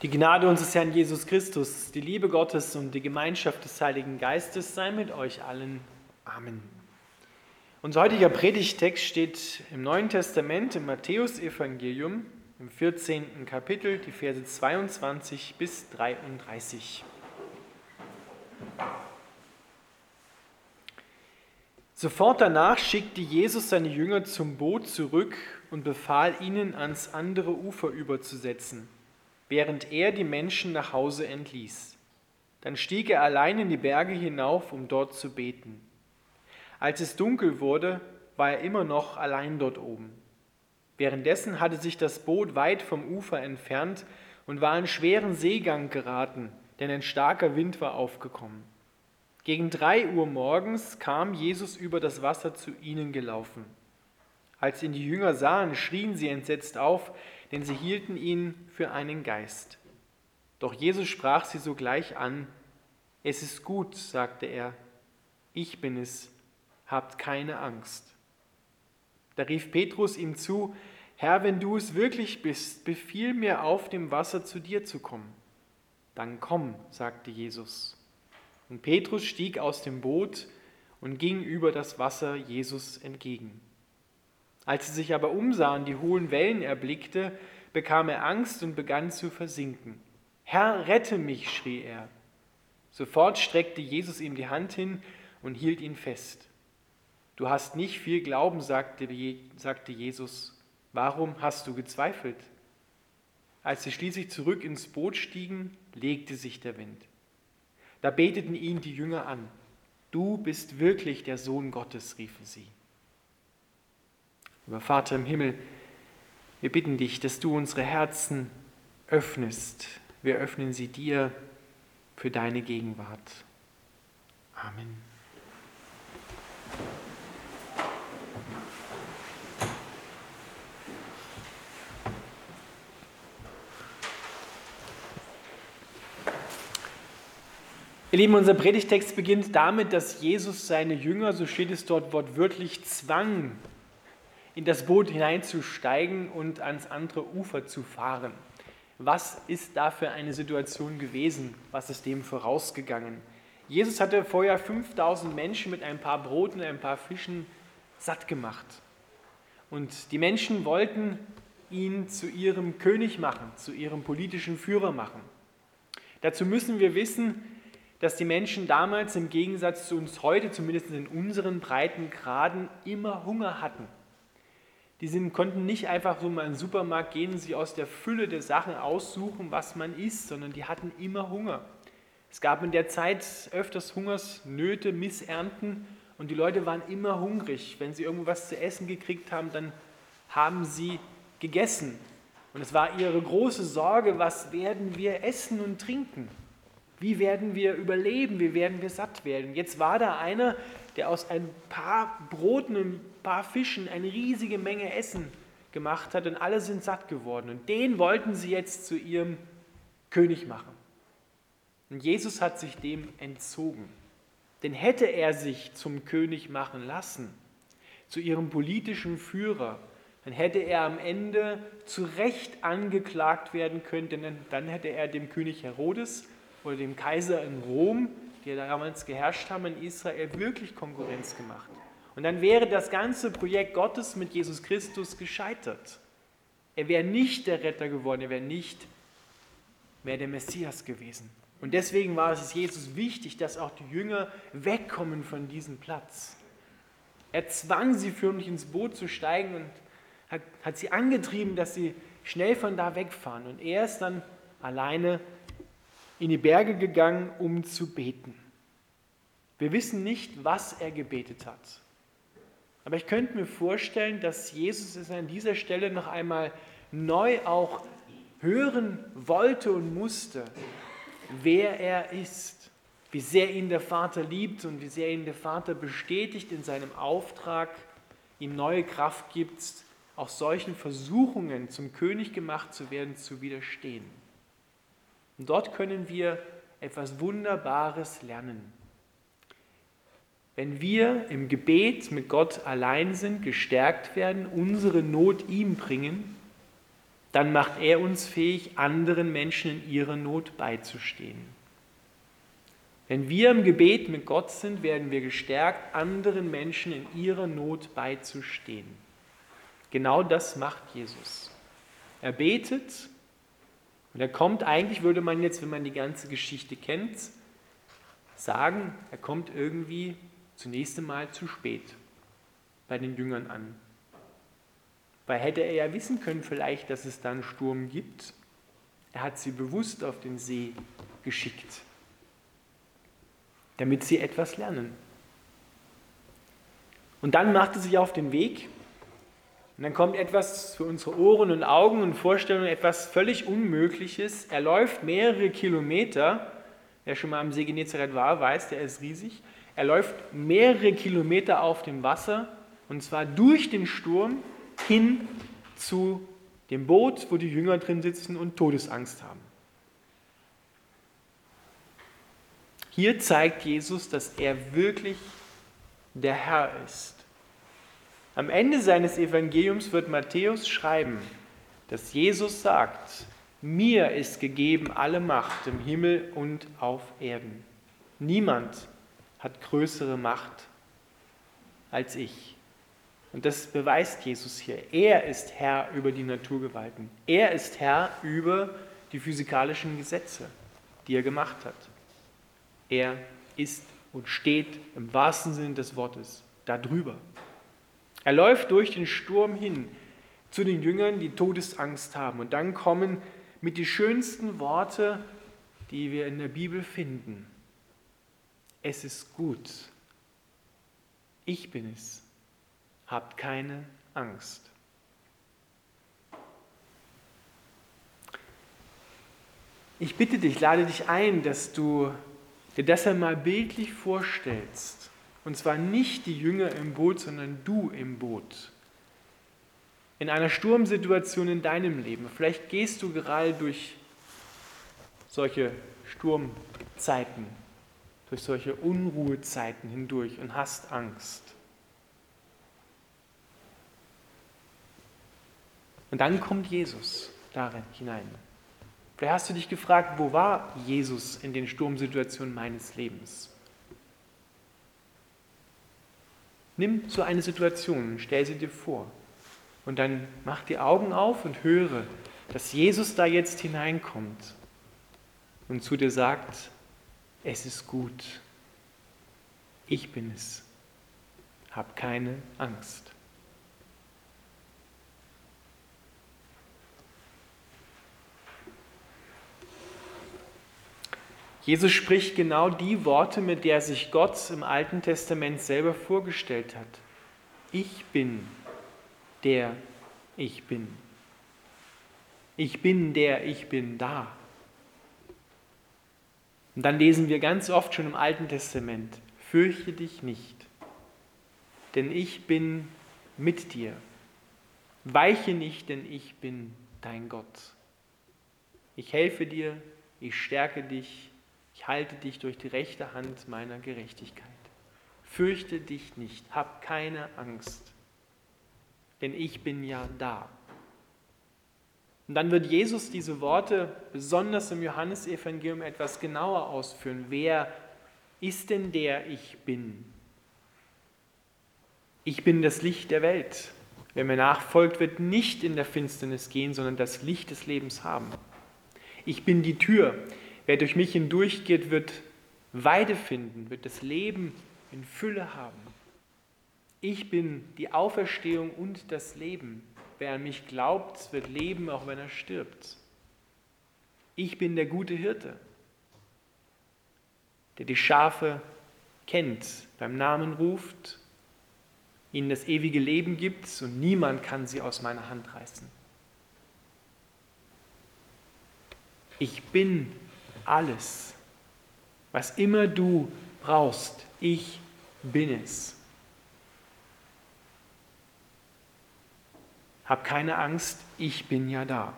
Die Gnade unseres Herrn Jesus Christus, die Liebe Gottes und die Gemeinschaft des Heiligen Geistes sei mit euch allen. Amen. Unser heutiger Predigtext steht im Neuen Testament im Matthäusevangelium im 14. Kapitel, die Verse 22 bis 33. Sofort danach schickte Jesus seine Jünger zum Boot zurück und befahl ihnen, ans andere Ufer überzusetzen während er die Menschen nach Hause entließ. Dann stieg er allein in die Berge hinauf, um dort zu beten. Als es dunkel wurde, war er immer noch allein dort oben. Währenddessen hatte sich das Boot weit vom Ufer entfernt und war in schweren Seegang geraten, denn ein starker Wind war aufgekommen. Gegen drei Uhr morgens kam Jesus über das Wasser zu ihnen gelaufen. Als ihn die Jünger sahen, schrien sie entsetzt auf, denn sie hielten ihn für einen Geist. Doch Jesus sprach sie sogleich an. Es ist gut, sagte er, ich bin es, habt keine Angst. Da rief Petrus ihm zu, Herr, wenn du es wirklich bist, befiehl mir auf dem Wasser zu dir zu kommen. Dann komm, sagte Jesus. Und Petrus stieg aus dem Boot und ging über das Wasser Jesus entgegen. Als er sich aber umsah und die hohen Wellen erblickte, bekam er Angst und begann zu versinken. Herr, rette mich, schrie er. Sofort streckte Jesus ihm die Hand hin und hielt ihn fest. Du hast nicht viel Glauben, sagte, sagte Jesus. Warum hast du gezweifelt? Als sie schließlich zurück ins Boot stiegen, legte sich der Wind. Da beteten ihn die Jünger an. Du bist wirklich der Sohn Gottes, riefen sie. Aber Vater im Himmel, wir bitten dich, dass du unsere Herzen öffnest. Wir öffnen sie dir für deine Gegenwart. Amen. Ihr Lieben, unser Predigtext beginnt damit, dass Jesus seine Jünger, so steht es dort wortwörtlich, zwang, in das Boot hineinzusteigen und ans andere Ufer zu fahren. Was ist da für eine Situation gewesen? Was ist dem vorausgegangen? Jesus hatte vorher 5000 Menschen mit ein paar Broten und ein paar Fischen satt gemacht. Und die Menschen wollten ihn zu ihrem König machen, zu ihrem politischen Führer machen. Dazu müssen wir wissen, dass die Menschen damals im Gegensatz zu uns heute, zumindest in unseren Breitengraden, immer Hunger hatten. Die sind, konnten nicht einfach so mal in den Supermarkt gehen, sie aus der Fülle der Sachen aussuchen, was man isst, sondern die hatten immer Hunger. Es gab in der Zeit öfters Hungersnöte, Missernten und die Leute waren immer hungrig. Wenn sie irgendwas zu essen gekriegt haben, dann haben sie gegessen. Und es war ihre große Sorge, was werden wir essen und trinken? Wie werden wir überleben? Wie werden wir satt werden? Jetzt war da einer, der aus ein paar Broten und ein paar Fischen eine riesige Menge Essen gemacht hat und alle sind satt geworden. Und den wollten sie jetzt zu ihrem König machen. Und Jesus hat sich dem entzogen. Denn hätte er sich zum König machen lassen, zu ihrem politischen Führer, dann hätte er am Ende zu Recht angeklagt werden können, denn dann hätte er dem König Herodes oder dem Kaiser in Rom die damals geherrscht haben in Israel, wirklich Konkurrenz gemacht. Und dann wäre das ganze Projekt Gottes mit Jesus Christus gescheitert. Er wäre nicht der Retter geworden, er wäre nicht mehr der Messias gewesen. Und deswegen war es Jesus wichtig, dass auch die Jünger wegkommen von diesem Platz. Er zwang sie förmlich ins Boot zu steigen und hat, hat sie angetrieben, dass sie schnell von da wegfahren. Und er ist dann alleine in die Berge gegangen, um zu beten. Wir wissen nicht, was er gebetet hat. Aber ich könnte mir vorstellen, dass Jesus es an dieser Stelle noch einmal neu auch hören wollte und musste, wer er ist, wie sehr ihn der Vater liebt und wie sehr ihn der Vater bestätigt in seinem Auftrag, ihm neue Kraft gibt, auch solchen Versuchungen zum König gemacht zu werden, zu widerstehen. Und dort können wir etwas Wunderbares lernen. Wenn wir im Gebet mit Gott allein sind, gestärkt werden, unsere Not ihm bringen, dann macht er uns fähig, anderen Menschen in ihrer Not beizustehen. Wenn wir im Gebet mit Gott sind, werden wir gestärkt, anderen Menschen in ihrer Not beizustehen. Genau das macht Jesus. Er betet und er kommt, eigentlich würde man jetzt, wenn man die ganze Geschichte kennt, sagen, er kommt irgendwie zunächst einmal zu spät bei den Jüngern an. Weil hätte er ja wissen können vielleicht, dass es da einen Sturm gibt. Er hat sie bewusst auf den See geschickt, damit sie etwas lernen. Und dann macht er sich auf den Weg und dann kommt etwas für unsere Ohren und Augen und Vorstellungen, etwas völlig Unmögliches. Er läuft mehrere Kilometer. Wer schon mal am See Genezareth war, weiß, der ist riesig. Er läuft mehrere Kilometer auf dem Wasser und zwar durch den Sturm hin zu dem Boot, wo die Jünger drin sitzen und Todesangst haben. Hier zeigt Jesus, dass er wirklich der Herr ist. Am Ende seines Evangeliums wird Matthäus schreiben, dass Jesus sagt, mir ist gegeben alle Macht im Himmel und auf Erden. Niemand hat größere Macht als ich. Und das beweist Jesus hier. Er ist Herr über die Naturgewalten. Er ist Herr über die physikalischen Gesetze, die er gemacht hat. Er ist und steht im wahrsten Sinne des Wortes darüber. Er läuft durch den Sturm hin zu den Jüngern, die Todesangst haben. Und dann kommen mit die schönsten Worte, die wir in der Bibel finden. Es ist gut. Ich bin es habt keine Angst. Ich bitte dich, lade dich ein, dass du dir das einmal bildlich vorstellst. Und zwar nicht die Jünger im Boot, sondern du im Boot. In einer Sturmsituation in deinem Leben. Vielleicht gehst du gerade durch solche Sturmzeiten, durch solche Unruhezeiten hindurch und hast Angst. Und dann kommt Jesus darin hinein. Vielleicht hast du dich gefragt, wo war Jesus in den Sturmsituationen meines Lebens? Nimm so eine Situation stell sie dir vor. Und dann mach die Augen auf und höre, dass Jesus da jetzt hineinkommt und zu dir sagt, es ist gut. Ich bin es. Hab keine Angst. Jesus spricht genau die Worte, mit der sich Gott im Alten Testament selber vorgestellt hat. Ich bin der ich bin. Ich bin der ich bin da. Und dann lesen wir ganz oft schon im Alten Testament, fürchte dich nicht, denn ich bin mit dir. Weiche nicht, denn ich bin dein Gott. Ich helfe dir, ich stärke dich, ich halte dich durch die rechte Hand meiner Gerechtigkeit. Fürchte dich nicht, hab keine Angst, denn ich bin ja da. Und dann wird Jesus diese Worte besonders im Johannesevangelium etwas genauer ausführen. Wer ist denn der ich bin? Ich bin das Licht der Welt. Wer mir nachfolgt, wird nicht in der Finsternis gehen, sondern das Licht des Lebens haben. Ich bin die Tür. Wer durch mich hindurchgeht, wird Weide finden, wird das Leben in Fülle haben. Ich bin die Auferstehung und das Leben. Wer an mich glaubt, wird leben, auch wenn er stirbt. Ich bin der gute Hirte, der die Schafe kennt, beim Namen ruft, ihnen das ewige Leben gibt und niemand kann sie aus meiner Hand reißen. Ich bin alles, was immer du brauchst. Ich bin es. Hab keine Angst, ich bin ja da.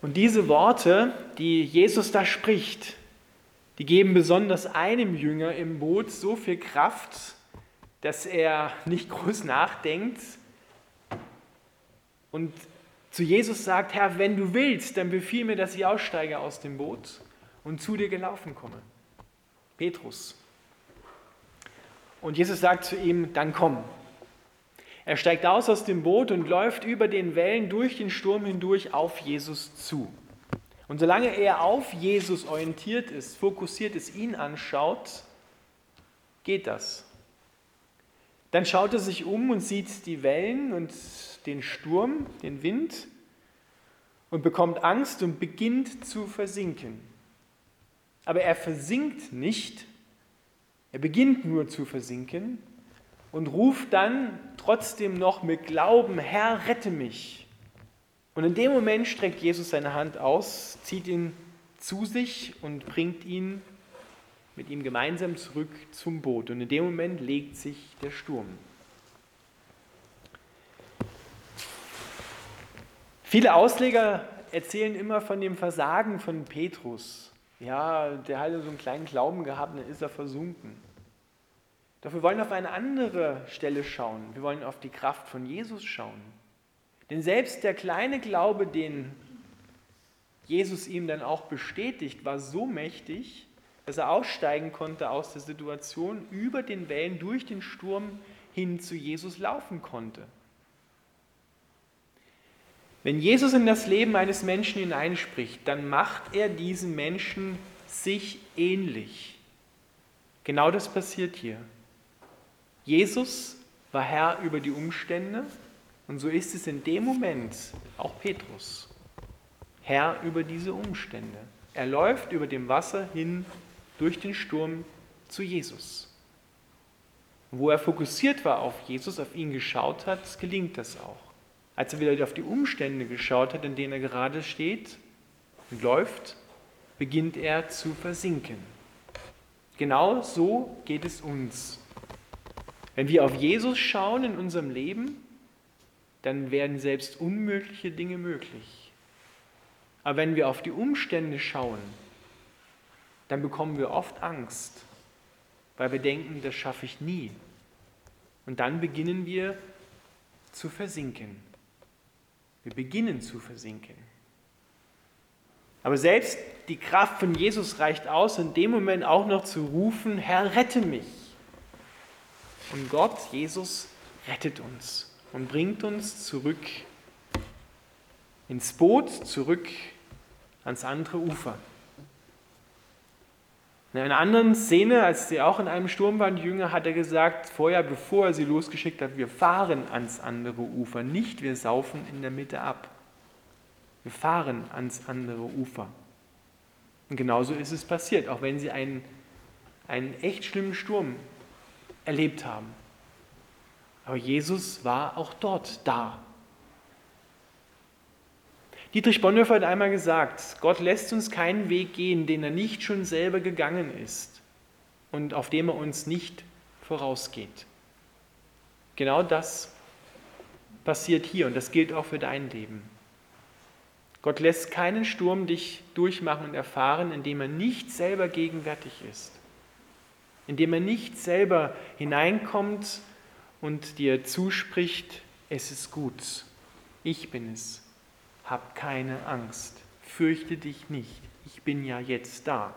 Und diese Worte, die Jesus da spricht, die geben besonders einem Jünger im Boot so viel Kraft, dass er nicht groß nachdenkt, und zu Jesus sagt, Herr, wenn du willst, dann befiehl mir, dass ich aussteige aus dem Boot und zu dir gelaufen komme. Petrus. Und Jesus sagt zu ihm, dann komm. Er steigt aus aus dem Boot und läuft über den Wellen durch den Sturm hindurch auf Jesus zu. Und solange er auf Jesus orientiert ist, fokussiert ist, ihn anschaut, geht das. Dann schaut er sich um und sieht die Wellen und den Sturm, den Wind und bekommt Angst und beginnt zu versinken. Aber er versinkt nicht, er beginnt nur zu versinken und ruft dann trotzdem noch mit Glauben, Herr, rette mich. Und in dem Moment streckt Jesus seine Hand aus, zieht ihn zu sich und bringt ihn mit ihm gemeinsam zurück zum Boot. Und in dem Moment legt sich der Sturm. Viele Ausleger erzählen immer von dem Versagen von Petrus. Ja, der hat so einen kleinen Glauben gehabt dann ist er versunken. Doch wir wollen auf eine andere Stelle schauen. Wir wollen auf die Kraft von Jesus schauen. Denn selbst der kleine Glaube, den Jesus ihm dann auch bestätigt, war so mächtig, dass er aussteigen konnte aus der Situation, über den Wellen, durch den Sturm hin zu Jesus laufen konnte. Wenn Jesus in das Leben eines Menschen hineinspricht, dann macht er diesen Menschen sich ähnlich. Genau das passiert hier. Jesus war Herr über die Umstände und so ist es in dem Moment auch Petrus. Herr über diese Umstände. Er läuft über dem Wasser hin durch den Sturm zu Jesus. Wo er fokussiert war auf Jesus, auf ihn geschaut hat, gelingt das auch. Als er wieder auf die Umstände geschaut hat, in denen er gerade steht und läuft, beginnt er zu versinken. Genau so geht es uns. Wenn wir auf Jesus schauen in unserem Leben, dann werden selbst unmögliche Dinge möglich. Aber wenn wir auf die Umstände schauen, dann bekommen wir oft Angst, weil wir denken, das schaffe ich nie. Und dann beginnen wir zu versinken. Wir beginnen zu versinken. Aber selbst die Kraft von Jesus reicht aus, in dem Moment auch noch zu rufen, Herr, rette mich. Und Gott, Jesus, rettet uns und bringt uns zurück ins Boot, zurück ans andere Ufer. In einer anderen Szene, als sie auch in einem Sturm waren, die Jünger, hat er gesagt, vorher, bevor er sie losgeschickt hat, wir fahren ans andere Ufer, nicht wir saufen in der Mitte ab. Wir fahren ans andere Ufer. Und genauso ist es passiert, auch wenn sie einen, einen echt schlimmen Sturm erlebt haben. Aber Jesus war auch dort da. Dietrich Bonhoeffer hat einmal gesagt, Gott lässt uns keinen Weg gehen, den er nicht schon selber gegangen ist und auf dem er uns nicht vorausgeht. Genau das passiert hier und das gilt auch für dein Leben. Gott lässt keinen Sturm dich durchmachen und erfahren, indem er nicht selber gegenwärtig ist, indem er nicht selber hineinkommt und dir zuspricht, es ist gut, ich bin es, hab keine Angst, fürchte dich nicht, ich bin ja jetzt da.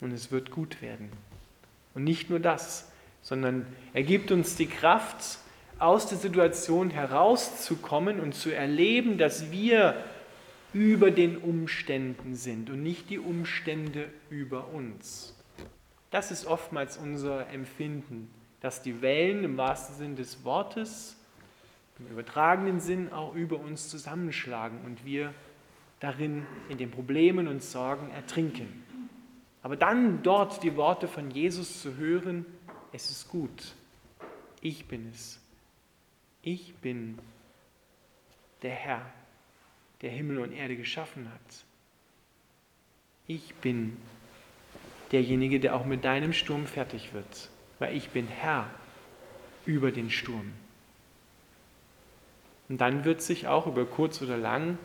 Und es wird gut werden. Und nicht nur das, sondern er gibt uns die Kraft, aus der Situation herauszukommen und zu erleben, dass wir über den Umständen sind und nicht die Umstände über uns. Das ist oftmals unser Empfinden, dass die Wellen im wahrsten Sinn des Wortes im übertragenen Sinn auch über uns zusammenschlagen und wir darin in den Problemen und Sorgen ertrinken. Aber dann dort die Worte von Jesus zu hören, es ist gut, ich bin es. Ich bin der Herr, der Himmel und Erde geschaffen hat. Ich bin derjenige, der auch mit deinem Sturm fertig wird, weil ich bin Herr über den Sturm. Und dann wird sich auch über kurz oder lang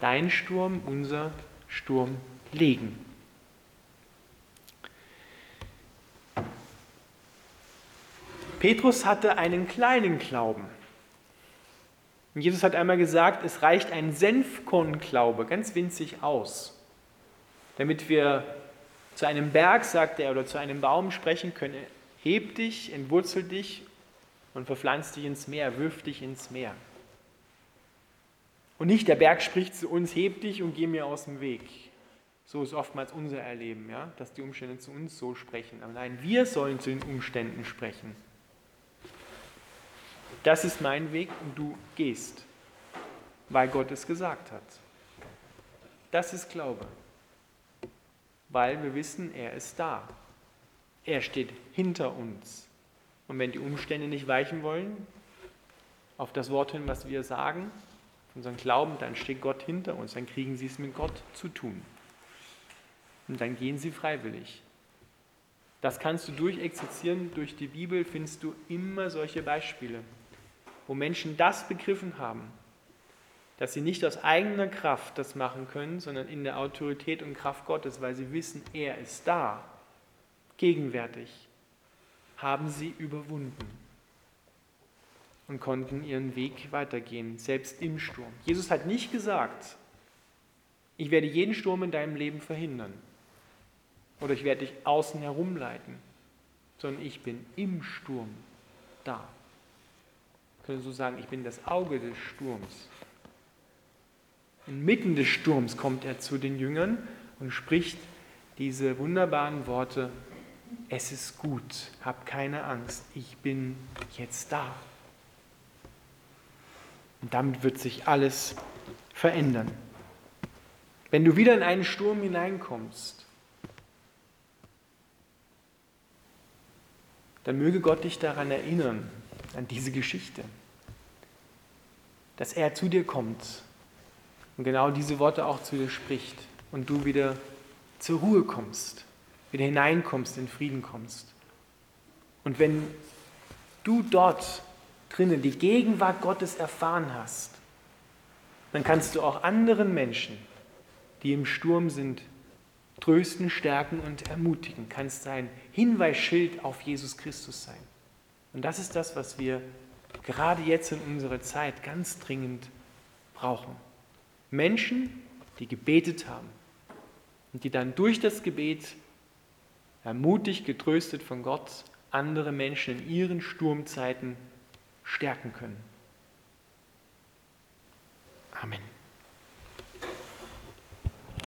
dein Sturm, unser Sturm legen. Petrus hatte einen kleinen Glauben. Und Jesus hat einmal gesagt, es reicht ein Senfkornglaube, ganz winzig aus, damit wir zu einem Berg, sagt er, oder zu einem Baum sprechen können, heb dich, entwurzel dich und verpflanz dich ins Meer, wirf dich ins Meer. Und nicht der Berg spricht zu uns, heb dich und geh mir aus dem Weg. So ist oftmals unser Erleben, ja, dass die Umstände zu uns so sprechen. Aber nein, wir sollen zu den Umständen sprechen. Das ist mein Weg und du gehst, weil Gott es gesagt hat. Das ist Glaube, weil wir wissen, er ist da. Er steht hinter uns. Und wenn die Umstände nicht weichen wollen, auf das Wort hin, was wir sagen, unseren Glauben, dann steht Gott hinter uns, dann kriegen sie es mit Gott zu tun. Und dann gehen sie freiwillig. Das kannst du durchexerzieren, durch die Bibel findest du immer solche Beispiele wo Menschen das begriffen haben, dass sie nicht aus eigener Kraft das machen können, sondern in der Autorität und Kraft Gottes, weil sie wissen, er ist da, gegenwärtig, haben sie überwunden und konnten ihren Weg weitergehen, selbst im Sturm. Jesus hat nicht gesagt, ich werde jeden Sturm in deinem Leben verhindern oder ich werde dich außen herumleiten, sondern ich bin im Sturm da können so sagen, ich bin das Auge des Sturms. Inmitten des Sturms kommt er zu den Jüngern und spricht diese wunderbaren Worte, es ist gut, hab keine Angst, ich bin jetzt da. Und damit wird sich alles verändern. Wenn du wieder in einen Sturm hineinkommst, dann möge Gott dich daran erinnern, an diese Geschichte. Dass er zu dir kommt und genau diese Worte auch zu dir spricht und du wieder zur Ruhe kommst, wieder hineinkommst, in Frieden kommst. Und wenn du dort drinnen die Gegenwart Gottes erfahren hast, dann kannst du auch anderen Menschen, die im Sturm sind, trösten, stärken und ermutigen, kannst sein Hinweisschild auf Jesus Christus sein. Und das ist das, was wir gerade jetzt in unserer Zeit ganz dringend brauchen. Menschen, die gebetet haben und die dann durch das Gebet ermutigt, getröstet von Gott andere Menschen in ihren Sturmzeiten stärken können. Amen.